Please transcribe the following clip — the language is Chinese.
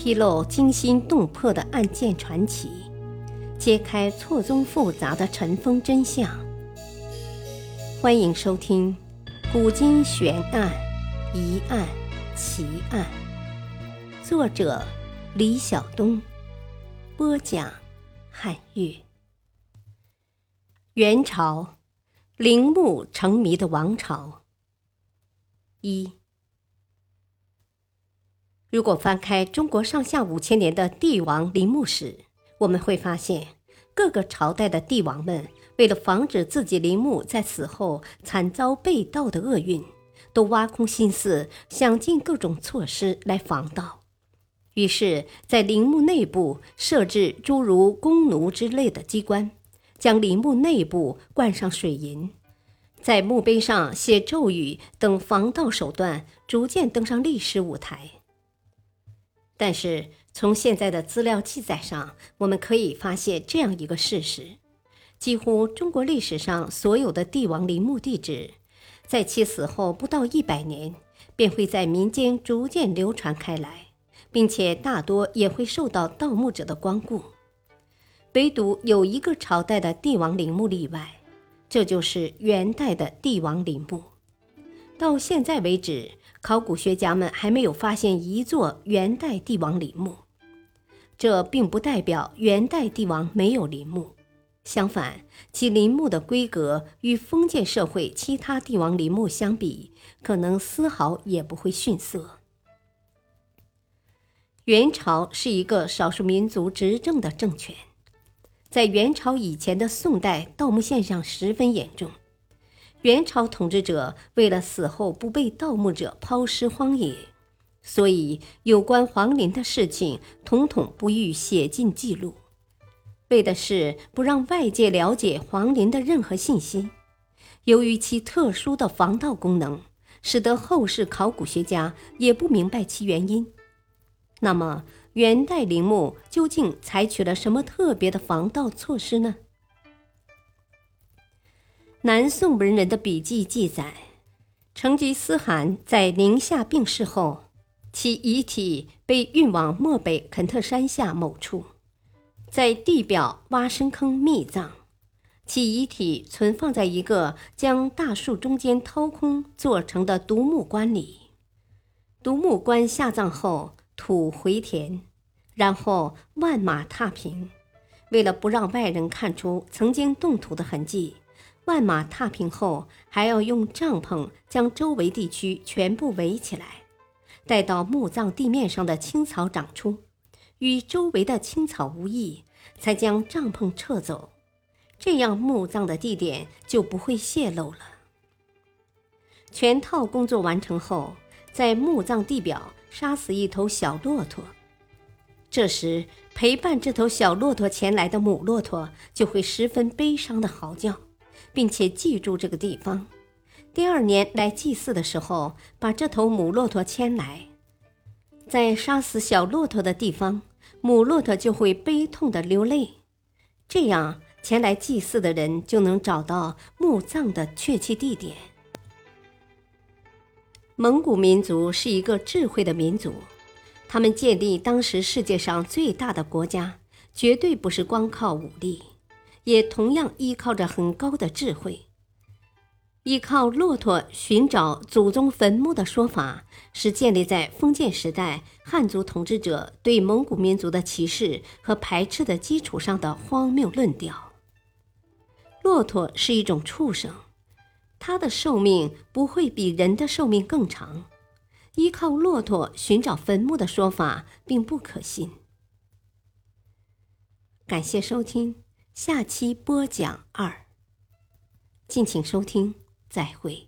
披露惊心动魄的案件传奇，揭开错综复杂的尘封真相。欢迎收听《古今悬案、疑案、奇案》，作者李晓东，播讲汉乐。元朝，陵墓成谜的王朝。一。如果翻开中国上下五千年的帝王陵墓史，我们会发现，各个朝代的帝王们为了防止自己陵墓在死后惨遭被盗的厄运，都挖空心思想尽各种措施来防盗。于是，在陵墓内部设置诸如弓弩之类的机关，将陵墓内部灌上水银，在墓碑上写咒语等防盗手段逐渐登上历史舞台。但是，从现在的资料记载上，我们可以发现这样一个事实：几乎中国历史上所有的帝王陵墓地址，在其死后不到一百年，便会在民间逐渐流传开来，并且大多也会受到盗墓者的光顾。唯独有一个朝代的帝王陵墓例外，这就是元代的帝王陵墓。到现在为止。考古学家们还没有发现一座元代帝王陵墓，这并不代表元代帝王没有陵墓。相反，其陵墓的规格与封建社会其他帝王陵墓相比，可能丝毫也不会逊色。元朝是一个少数民族执政的政权，在元朝以前的宋代，盗墓现象十分严重。元朝统治者为了死后不被盗墓者抛尸荒野，所以有关皇陵的事情统统不予写进记录，为的是不让外界了解皇陵的任何信息。由于其特殊的防盗功能，使得后世考古学家也不明白其原因。那么，元代陵墓究竟采取了什么特别的防盗措施呢？南宋文人的笔记记载，成吉思汗在宁夏病逝后，其遗体被运往漠北肯特山下某处，在地表挖深坑密葬，其遗体存放在一个将大树中间掏空做成的独木棺里。独木棺下葬后，土回填，然后万马踏平，为了不让外人看出曾经动土的痕迹。万马踏平后，还要用帐篷将周围地区全部围起来，待到墓葬地面上的青草长出，与周围的青草无异，才将帐篷撤走。这样墓葬的地点就不会泄露了。全套工作完成后，在墓葬地表杀死一头小骆驼。这时，陪伴这头小骆驼前来的母骆驼就会十分悲伤的嚎叫。并且记住这个地方，第二年来祭祀的时候，把这头母骆驼牵来，在杀死小骆驼的地方，母骆驼就会悲痛的流泪，这样前来祭祀的人就能找到墓葬的确切地点。蒙古民族是一个智慧的民族，他们建立当时世界上最大的国家，绝对不是光靠武力。也同样依靠着很高的智慧。依靠骆驼寻找祖宗坟墓的说法，是建立在封建时代汉族统治者对蒙古民族的歧视和排斥的基础上的荒谬论调。骆驼是一种畜生，它的寿命不会比人的寿命更长。依靠骆驼寻找坟墓的说法并不可信。感谢收听。下期播讲二，敬请收听，再会。